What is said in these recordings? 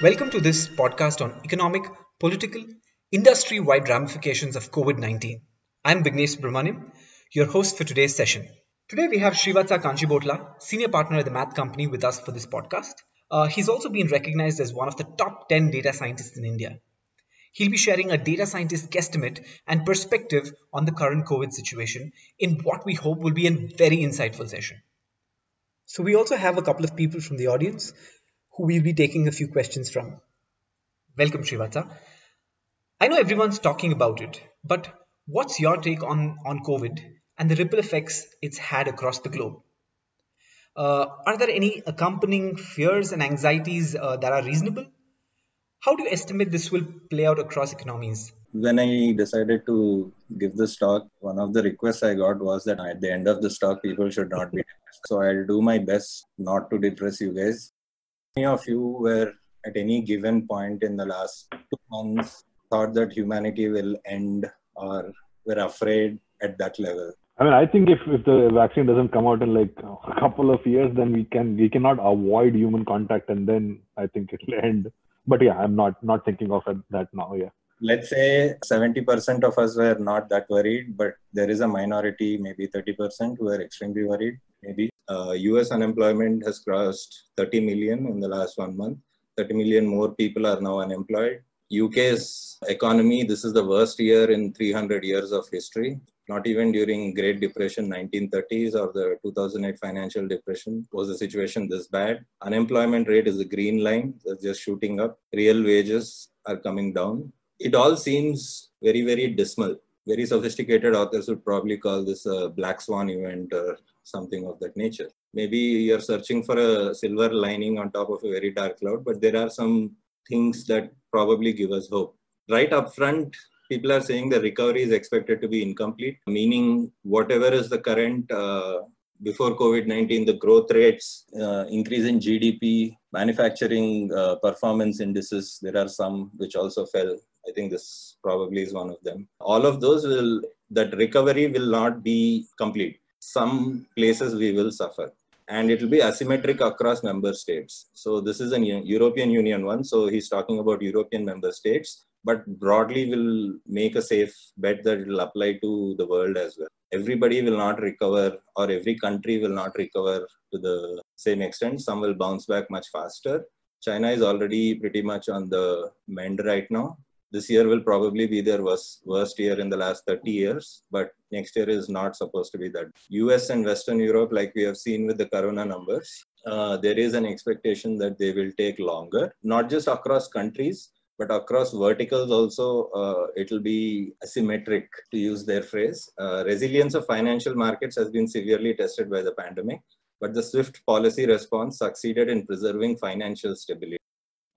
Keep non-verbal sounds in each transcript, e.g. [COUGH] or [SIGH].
Welcome to this podcast on economic, political, industry wide ramifications of COVID 19. I'm Vignesh Subramaniam, your host for today's session. Today we have Srivatsa Kanchibotla, senior partner at the math company, with us for this podcast. Uh, he's also been recognized as one of the top 10 data scientists in India. He'll be sharing a data scientist guesstimate and perspective on the current COVID situation in what we hope will be a very insightful session. So, we also have a couple of people from the audience who we'll be taking a few questions from. Welcome, Srivatsa. I know everyone's talking about it, but what's your take on, on COVID and the ripple effects it's had across the globe? Uh, are there any accompanying fears and anxieties uh, that are reasonable? How do you estimate this will play out across economies? When I decided to give this talk, one of the requests I got was that at the end of this talk, people should not be depressed. So I'll do my best not to depress you guys. Many of you were at any given point in the last two months thought that humanity will end or were afraid at that level. I mean, I think if, if the vaccine doesn't come out in like a couple of years, then we can we cannot avoid human contact, and then I think it'll end but yeah, I'm not not thinking of that now. Yeah. Let's say 70% of us were not that worried, but there is a minority, maybe 30%, who are extremely worried. Maybe uh, U.S. unemployment has crossed 30 million in the last one month. 30 million more people are now unemployed. UK's economy, this is the worst year in 300 years of history. Not even during Great Depression 1930s or the 2008 financial depression was the situation this bad. Unemployment rate is the green line, that's just shooting up. Real wages are coming down. It all seems very, very dismal. Very sophisticated authors would probably call this a black swan event or something of that nature. Maybe you're searching for a silver lining on top of a very dark cloud, but there are some things that probably give us hope. Right up front, people are saying the recovery is expected to be incomplete, meaning whatever is the current uh, before COVID 19, the growth rates, uh, increase in GDP, manufacturing uh, performance indices, there are some which also fell. I think this probably is one of them. All of those will, that recovery will not be complete. Some places we will suffer and it will be asymmetric across member states. So this is a European Union one. So he's talking about European member states, but broadly will make a safe bet that it will apply to the world as well. Everybody will not recover, or every country will not recover to the same extent. Some will bounce back much faster. China is already pretty much on the mend right now this year will probably be their worst, worst year in the last 30 years, but next year is not supposed to be that. US and Western Europe, like we have seen with the corona numbers, uh, there is an expectation that they will take longer, not just across countries, but across verticals also, uh, it will be asymmetric, to use their phrase. Uh, resilience of financial markets has been severely tested by the pandemic, but the swift policy response succeeded in preserving financial stability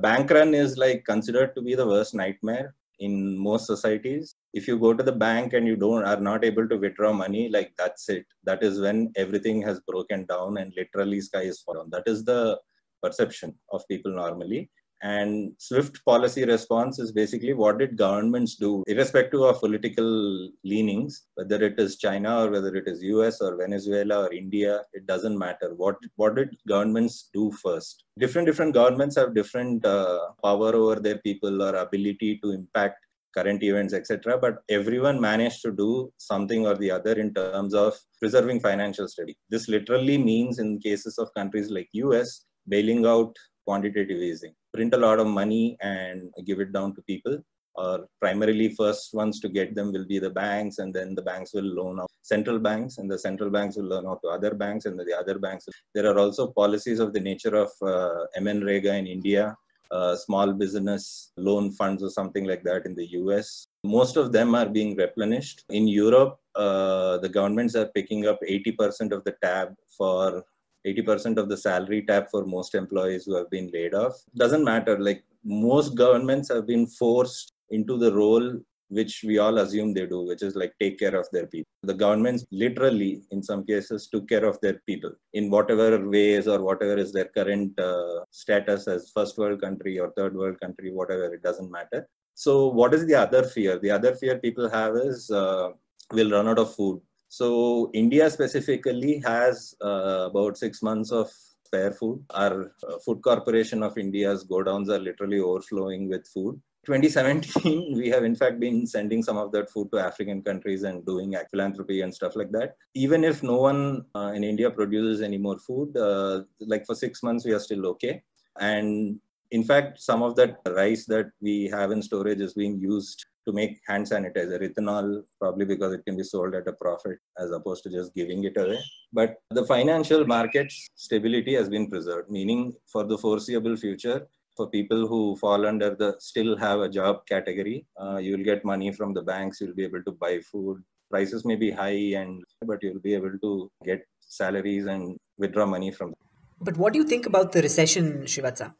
bank run is like considered to be the worst nightmare in most societies. If you go to the bank and you don't are not able to withdraw money like that's it. That is when everything has broken down and literally sky is fallen that is the perception of people normally and swift policy response is basically what did governments do, irrespective of political leanings, whether it is China or whether it is US or Venezuela or India, it doesn't matter. What, what did governments do first? Different, different governments have different uh, power over their people or ability to impact current events, etc. But everyone managed to do something or the other in terms of preserving financial stability. This literally means in cases of countries like US, bailing out quantitative easing. Print a lot of money and give it down to people or primarily first ones to get them will be the banks and then the banks will loan out central banks and the central banks will loan out to other banks and the other banks there are also policies of the nature of uh, MNREGA in India uh, small business loan funds or something like that in the US most of them are being replenished. In Europe uh, the governments are picking up 80% of the tab for 80% of the salary tab for most employees who have been laid off. Doesn't matter. Like most governments have been forced into the role which we all assume they do, which is like take care of their people. The governments literally, in some cases, took care of their people in whatever ways or whatever is their current uh, status as first world country or third world country, whatever, it doesn't matter. So, what is the other fear? The other fear people have is uh, we'll run out of food So India specifically has uh, about six months of spare food. Our uh, Food Corporation of India's godowns are literally overflowing with food. 2017, [LAUGHS] we have in fact been sending some of that food to African countries and doing philanthropy and stuff like that. Even if no one uh, in India produces any more food, uh, like for six months, we are still okay. And in fact, some of that rice that we have in storage is being used to make hand sanitizer, ethanol, probably because it can be sold at a profit as opposed to just giving it away. But the financial markets stability has been preserved, meaning for the foreseeable future, for people who fall under the still have a job category, uh, you will get money from the banks, you'll be able to buy food. Prices may be high, and but you'll be able to get salaries and withdraw money from them. But what do you think about the recession, Srivatsa?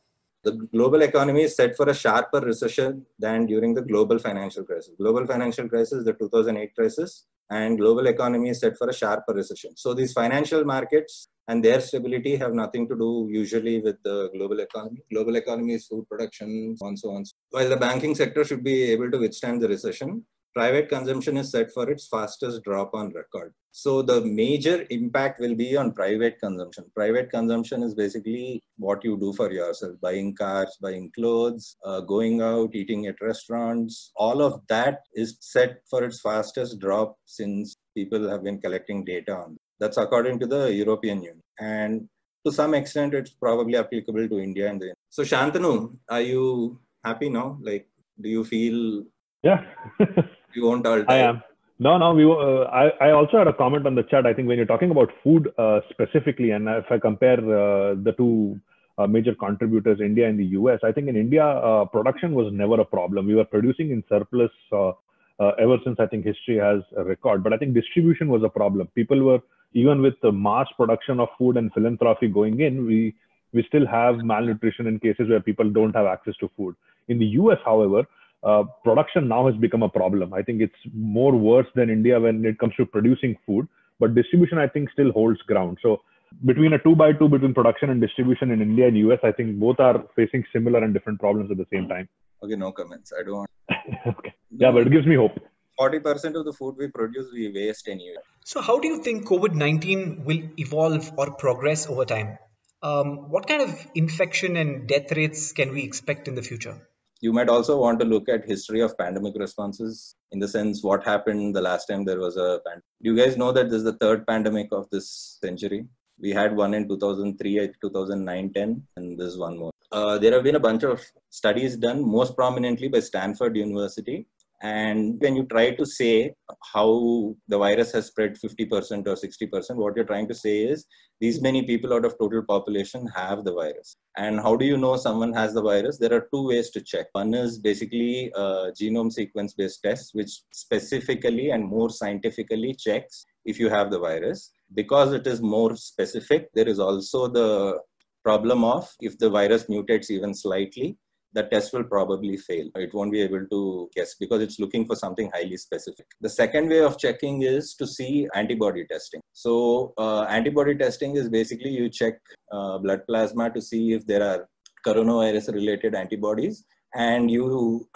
The global economy is set for a sharper recession than during the global financial crisis. Global financial crisis, the 2008 crisis, and global economy is set for a sharper recession. So these financial markets and their stability have nothing to do usually with the global economy. Global economy is food production, and so on. While the banking sector should be able to withstand the recession, private consumption is set for its fastest drop on record. So the major impact will be on private consumption. Private consumption is basically what you do for yourself, buying cars, buying clothes, uh, going out, eating at restaurants. All of that is set for its fastest drop since people have been collecting data on. That's according to the European Union. And to some extent, it's probably applicable to India and the. So Shantanu, are you happy now? Like, do you feel? Yeah. [LAUGHS] you won't all I am. No, no. We. Uh, I. I also had a comment on the chat. I think when you're talking about food uh, specifically, and if I compare uh, the two uh, major contributors, India and the US, I think in India uh, production was never a problem. We were producing in surplus uh, ever since I think history has a record. But I think distribution was a problem. People were even with the mass production of food and philanthropy going in, we we still have malnutrition in cases where people don't have access to food. In the US, however, uh, production now has become a problem. I think it's more worse than India when it comes to producing food, but distribution I think still holds ground. So between a two by two between production and distribution in India and US, I think both are facing similar and different problems at the same time. Okay, no comments. I don't. Want... [LAUGHS] okay. Yeah, but it gives me hope. 40% of the food we produce, we waste anyway. So, how do you think COVID 19 will evolve or progress over time? Um, what kind of infection and death rates can we expect in the future? You might also want to look at history of pandemic responses in the sense what happened the last time there was a pandemic. Do you guys know that this is the third pandemic of this century? We had one in 2003, 2009, 10, and this one more. Uh, there have been a bunch of studies done, most prominently by Stanford University, and when you try to say how the virus has spread 50% or 60%, what you're trying to say is these many people out of total population have the virus. And how do you know someone has the virus? There are two ways to check. One is basically a genome sequence based test, which specifically and more scientifically checks if you have the virus. Because it is more specific, there is also the problem of if the virus mutates even slightly, the test will probably fail. It won't be able to guess because it's looking for something highly specific. The second way of checking is to see antibody testing. So, uh, antibody testing is basically you check uh, blood plasma to see if there are coronavirus related antibodies and you [CLEARS THROAT]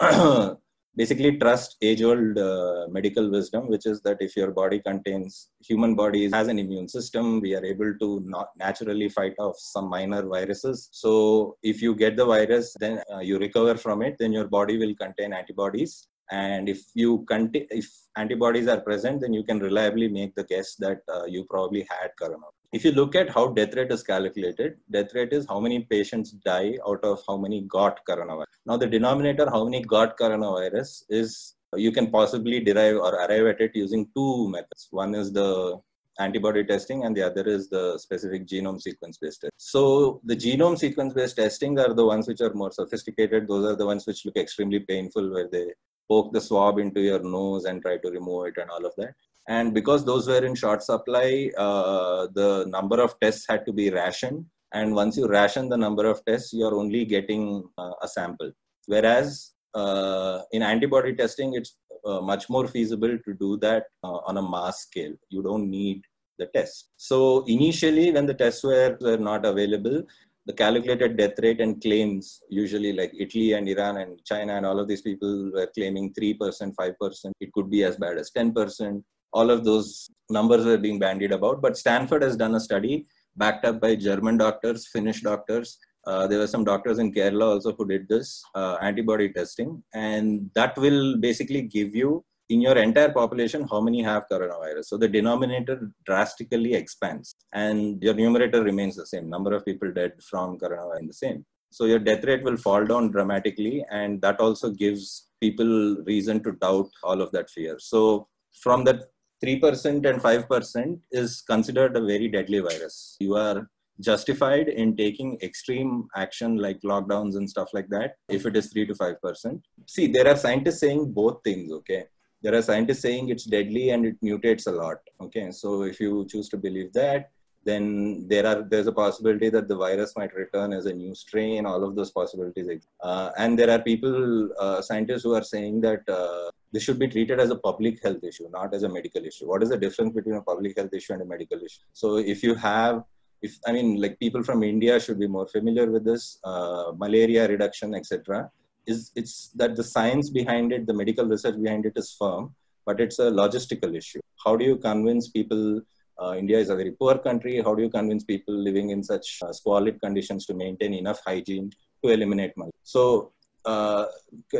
basically trust age-old uh, medical wisdom, which is that if your body contains human body has an immune system, we are able to not naturally fight off some minor viruses. So if you get the virus, then uh, you recover from it, then your body will contain antibodies. And if you contain, if antibodies are present, then you can reliably make the guess that uh, you probably had corona if you look at how death rate is calculated, death rate is how many patients die out of how many got coronavirus. Now, the denominator, how many got coronavirus, is you can possibly derive or arrive at it using two methods. One is the antibody testing and the other is the specific genome sequence based test. So the genome sequence based testing are the ones which are more sophisticated. Those are the ones which look extremely painful where they poke the swab into your nose and try to remove it and all of that and because those were in short supply uh, the number of tests had to be rationed. And once you ration the number of tests you're only getting uh, a sample. Whereas uh, in antibody testing it's uh, much more feasible to do that uh, on a mass scale. You don't need the test. So initially when the tests were, were not available the calculated death rate and claims usually like italy and iran and china and all of these people were claiming 3% 5% it could be as bad as 10% all of those numbers were being bandied about. But Stanford has done a study backed up by German doctors, Finnish doctors. Uh, there were some doctors in Kerala also who did this uh, antibody testing, and that will basically give you in your entire population how many have coronavirus. So the denominator drastically expands, and your numerator remains the same. Number of people dead from coronavirus the same. So your death rate will fall down dramatically, and that also gives people reason to doubt all of that fear. So from that 3% and 5% is considered a very deadly virus. You are justified in taking extreme action like lockdowns and stuff like that if it is 3 to 5%. See, there are scientists saying both things, okay? There are scientists saying it's deadly and it mutates a lot, okay? So if you choose to believe that, then there are there's a possibility that the virus might return as a new strain all of those possibilities uh, and there are people uh, scientists who are saying that uh, this should be treated as a public health issue, not as a medical issue. What is the difference between a public health issue and a medical issue? So if you have, if I mean, like people from India should be more familiar with this, uh, malaria reduction, etc. Is it's that the science behind it, the medical research behind it is firm, but it's a logistical issue. How do you convince people? Uh, India is a very poor country. How do you convince people living in such uh, squalid conditions to maintain enough hygiene to eliminate malaria? So uh,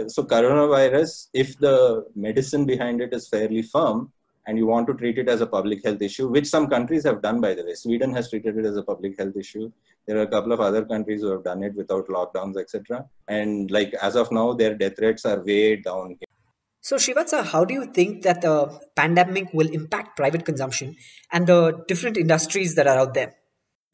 so coronavirus, if the medicine behind it is fairly firm, and you want to treat it as a public health issue, which some countries have done, by the way. Sweden has treated it as a public health issue. There are a couple of other countries who have done it without lockdowns, etc. And like as of now, their death rates are way down. So, Srivatsa, how do you think that the pandemic will impact private consumption and the different industries that are out there?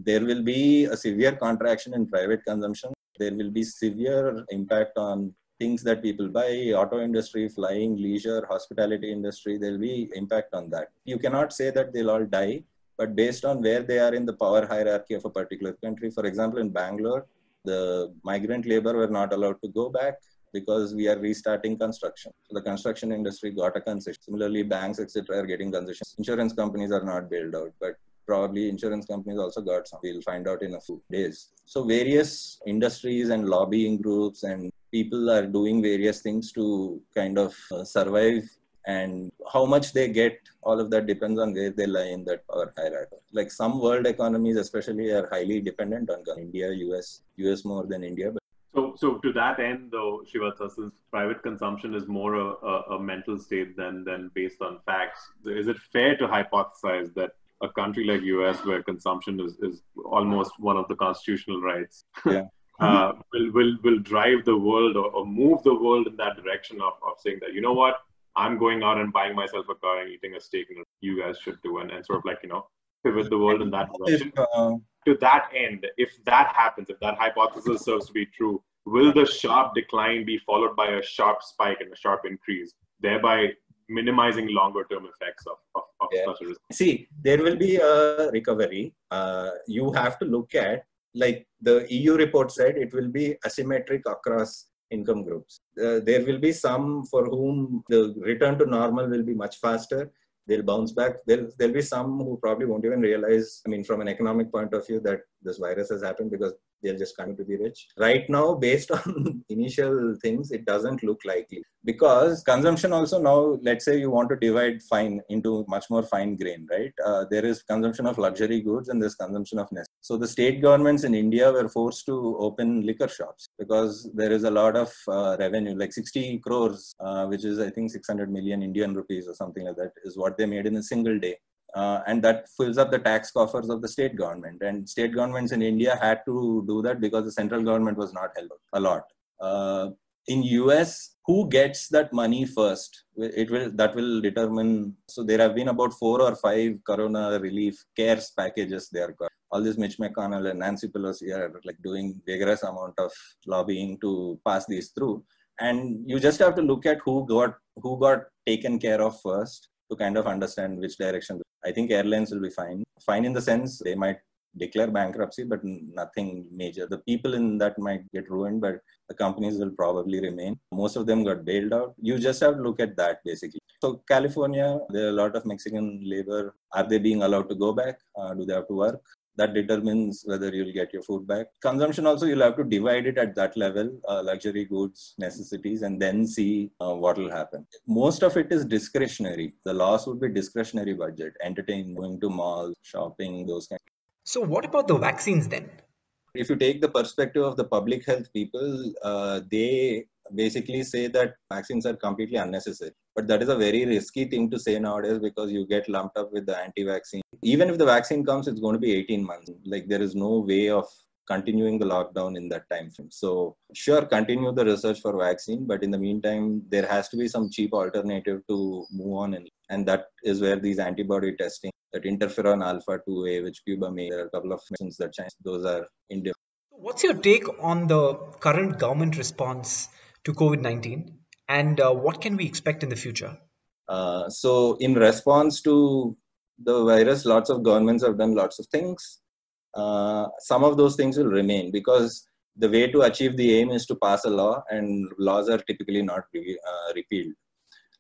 There will be a severe contraction in private consumption. There will be severe impact on things that people buy auto industry flying leisure hospitality industry. There will be impact on that. You cannot say that they'll all die but based on where they are in the power hierarchy of a particular country for example in bangalore the migrant labor were not allowed to go back because we are restarting construction. So the construction industry got a concession. Similarly, banks, etc., are getting concessions. Insurance companies are not bailed out, but probably insurance companies also got some. We'll find out in a few days. So various industries and lobbying groups and people are doing various things to kind of uh, survive and how much they get all of that depends on where they lie in that power hierarchy like some world economies especially are highly dependent on india us us more than india so, so to that end, though, Srivatsa, since private consumption is more a, a, a, mental state than than based on facts, is it fair to hypothesize that a country like US where consumption is, is almost one of the constitutional rights. [LAUGHS] Yeah. uh, will, will, will drive the world or, or, move the world in that direction of, of saying that, you know what, I'm going out and buying myself a car and eating a steak, and you guys should do, and, and sort of like, you know, pivot the world in that direction. Uh, to that end, if that happens, if that hypothesis serves to be true, will the sharp decline be followed by a sharp spike and a sharp increase, thereby minimizing longer term effects of, of, of yeah. such a risk? See, there will be a recovery. Uh, you have to look at, like the EU report said, it will be asymmetric across income groups. Uh, there will be some for whom the return to normal will be much faster. They'll bounce back. There'll, there'll be some who probably won't even realize, I mean, from an economic point of view, that this virus has happened because they'll just continue to be rich. Right now, based on [LAUGHS] initial things, it doesn't look likely because consumption also now, let's say you want to divide fine into much more fine grain, right? Uh, there is consumption of luxury goods and there's consumption of. So the state governments in India were forced to open liquor shops because there is a lot of uh, revenue, like 60 crores, uh, which is I think 600 million Indian rupees or something like that, is what they made in a single day uh, and that fills up the tax coffers of the state government. And state governments in India had to do that because the central government was not helped a lot. Uh, in US, who gets that money first? It will that will determine. So there have been about four or five Corona relief cares packages. They are called. All this Mitch McConnell and Nancy Pelosi are like doing vigorous amount of lobbying to pass these through. And you just have to look at who got who got taken care of first to kind of understand which direction. I think airlines will be fine. Fine in the sense they might declare bankruptcy, but nothing major. The people in that might get ruined, but the companies will probably remain. Most of them got bailed out. You just have to look at that basically. So, California, there are a lot of Mexican labor. Are they being allowed to go back? Uh, do they have to work? That determines whether you'll get your food back. Consumption also, you'll have to divide it at that level, uh, luxury goods, necessities, and then see uh, what will happen. Most of it is discretionary. The loss would be discretionary budget, entertain, going to malls, shopping, those kind. So, what about the vaccines then? If you take the perspective of the public health people, uh, they basically say that vaccines are completely unnecessary. But that is a very risky thing to say nowadays because you get lumped up with the anti vaccine. Even if the vaccine comes, it's going to be 18 months. Like there is no way of continuing the lockdown in that time frame. So sure, continue the research for vaccine, but in the meantime, there has to be some cheap alternative to move on, and, and that is where these antibody testing, that interferon alpha 2a, which Cuba made, there are a couple of medicines that China, those are indifferent. What's your take on the current government response to COVID 19 and uh, what can we expect in the future? Uh, so, in response to the virus, lots of governments have done lots of things. Uh, some of those things will remain because the way to achieve the aim is to pass a law, and laws are typically not re- uh, repealed.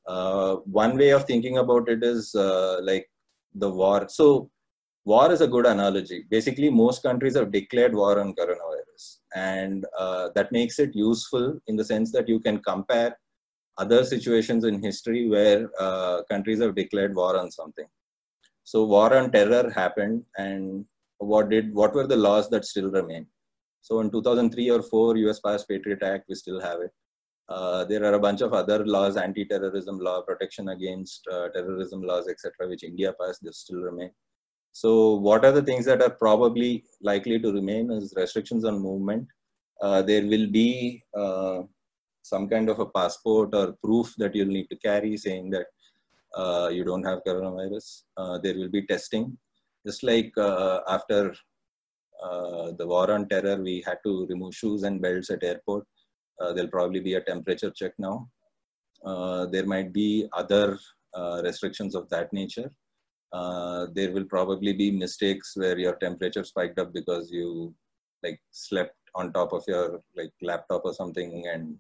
Uh, one way of thinking about it is uh, like the war. So, war is a good analogy. Basically, most countries have declared war on coronavirus, and uh, that makes it useful in the sense that you can compare other situations in history where uh, countries have declared war on something. So, war on terror happened, and what did what were the laws that still remain? So, in 2003 or 4, US passed Patriot Act. We still have it. Uh, there are a bunch of other laws, anti-terrorism law, protection against uh, terrorism laws, etc., which India passed. They still remain so what are the things that are probably likely to remain is restrictions on movement. Uh, there will be uh, some kind of a passport or proof that you'll need to carry saying that uh, you don't have coronavirus. Uh, there will be testing. Just like uh, after uh, the war on terror, we had to remove shoes and belts at airport. there'll probably be a temperature check now. there might be other restrictions of that nature uh, there will probably be mistakes where your temperature spiked up because you like slept on top of your like laptop or something and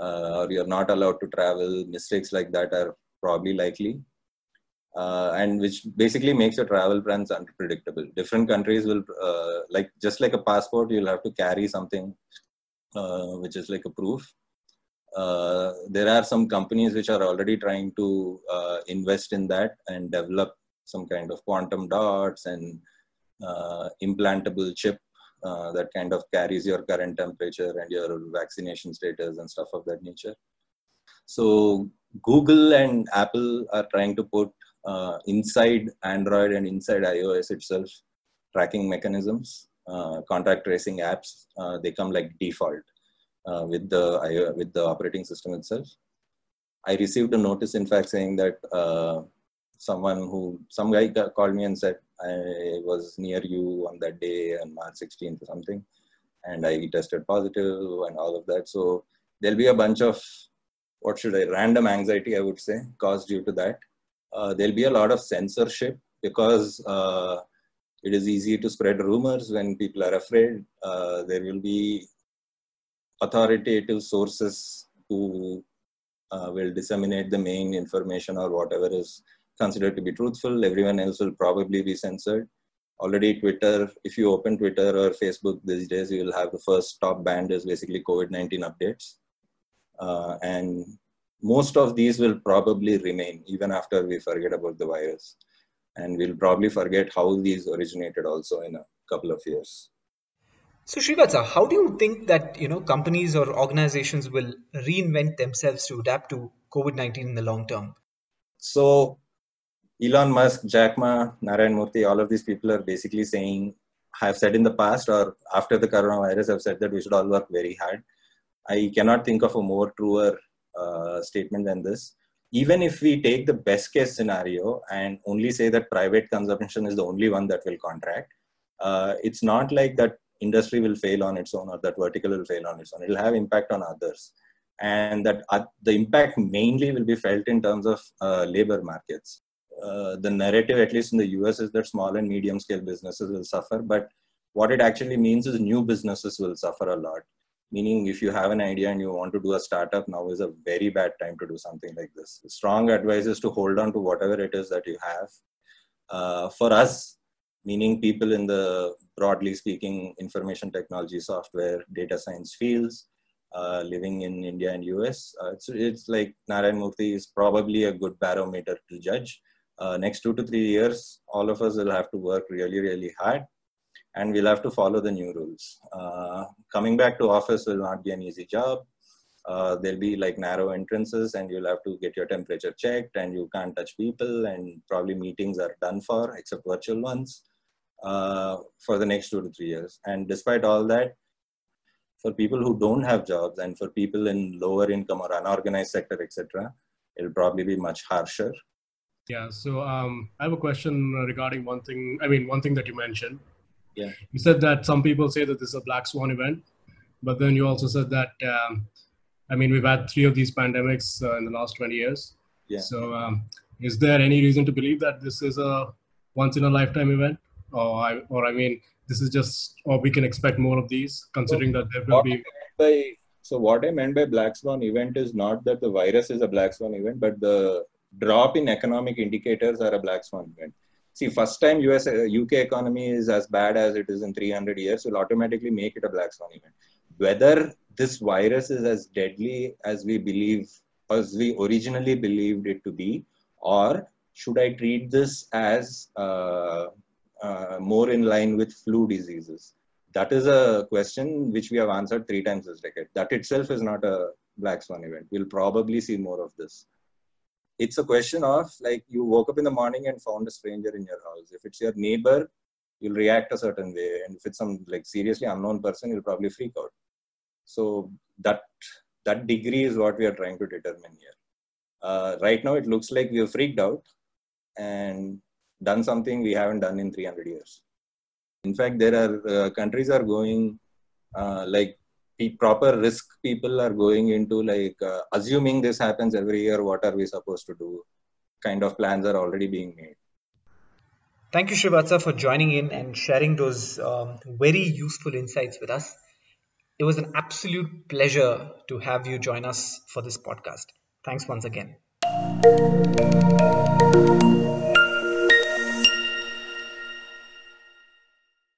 uh, or you're not allowed to travel. Mistakes like that are probably likely. Uh, and which basically makes your travel plans unpredictable. Different countries will uh, like just like a passport you'll have to carry something uh, which is like a proof. Uh, there are some companies which are already trying to invest in that and develop some kind of quantum dots and uh, implantable chip uh, that kind of carries your current temperature and your vaccination status and stuff of that nature. So Google and Apple are trying to put uh, inside Android and inside iOS itself tracking mechanisms, uh, contact tracing apps. Uh, they come like default uh, with the with the operating system itself. I received a notice, in fact, saying that someone who some guy called me and said I was near you on that day on March 16th or something, and I tested positive and all of that. So there'll be a bunch of what should I random anxiety I would say caused due to that. Uh, there'll be a lot of censorship because uh, it is easy to spread rumors when people are afraid. Uh, there will be authoritative sources who uh, will disseminate the main information or whatever is considered to be truthful. Everyone else will probably be censored. Already, Twitter, if you open Twitter or Facebook these days, you will have the first top banned is basically COVID 19 updates. Uh, and most of these will probably remain even after we forget about the virus. And we'll probably forget how these originated also in a couple of years. So Srivatsa, how do you think that you know companies or organizations will reinvent themselves to adapt to COVID-19 in the long term? So Elon Musk, Jack Ma, Narayan Murthy, all of these people are basically saying, have said in the past or after the coronavirus, have said that we should all work very hard. I cannot think of a more truer uh, statement than this. Even if we take the best case scenario and only say that private consumption is the only one that will contract, uh, it's not like that industry will fail on its own or that vertical will fail on its own. It will have impact on others. And that uh, the impact mainly will be felt in terms of uh, labor markets. Uh, the narrative, at least in the US, is that small and medium scale businesses will suffer. But what it actually means is new businesses will suffer a lot. Meaning, if you have an idea and you want to do a startup, now is a very bad time to do something like this. Strong advice is to hold on to whatever it is that you have. Uh, for us, meaning people in the broadly speaking information technology, software, data science fields, uh, living in India and US. Uh, it's, it's like Narayan Murthy is probably a good barometer to judge. Uh, next two to three years, all of us will have to work really, really hard and we'll have to follow the new rules. Uh, coming back to office will not be an easy job. Uh, there'll be like narrow entrances and you'll have to get your temperature checked and you can't touch people and probably meetings are done for except virtual ones uh, for the next two to three years. And despite all that, for people who don't have jobs and for people in lower income or unorganized sector, etc., it'll probably be much harsher. Yeah. So um, I have a question regarding one thing. I mean, one thing that you mentioned. Yeah. You said that some people say that this is a black swan event, but then you also said that um, I mean we've had three of these pandemics uh, in the last 20 years. Yeah. So um, is there any reason to believe that this is a once in a lifetime event, or I, or I mean this is just or we can expect more of these considering that there will be by, so what I meant by black swan event is not that the virus is a black swan event, but the drop in economic indicators are a black swan event. See, first time US uh, UK economy is as bad as it is in 300 years will automatically make it a black swan event. Whether this virus is as deadly as we believe, as we originally believed it to be, or should I treat this as uh, uh, more in line with flu diseases? That is a question which we have answered three times this decade. That itself is not a black swan event. We'll probably see more of this it's a question of like you woke up in the morning and found a stranger in your house. If it's your neighbor, you'll react a certain way, and if it's some like seriously unknown person, you'll probably freak out. So that that degree is what we are trying to determine here. Uh, right now, it looks like we have freaked out and done something we haven't done in 300 years. In fact, there are uh, countries are going uh, like proper risk people are going into like uh, assuming this happens every year what are we supposed to do kind of plans are already being made Thank you, Srivatsa, for joining in and sharing those um, very useful insights with us. It was an absolute pleasure to have you join us for this podcast. Thanks once again.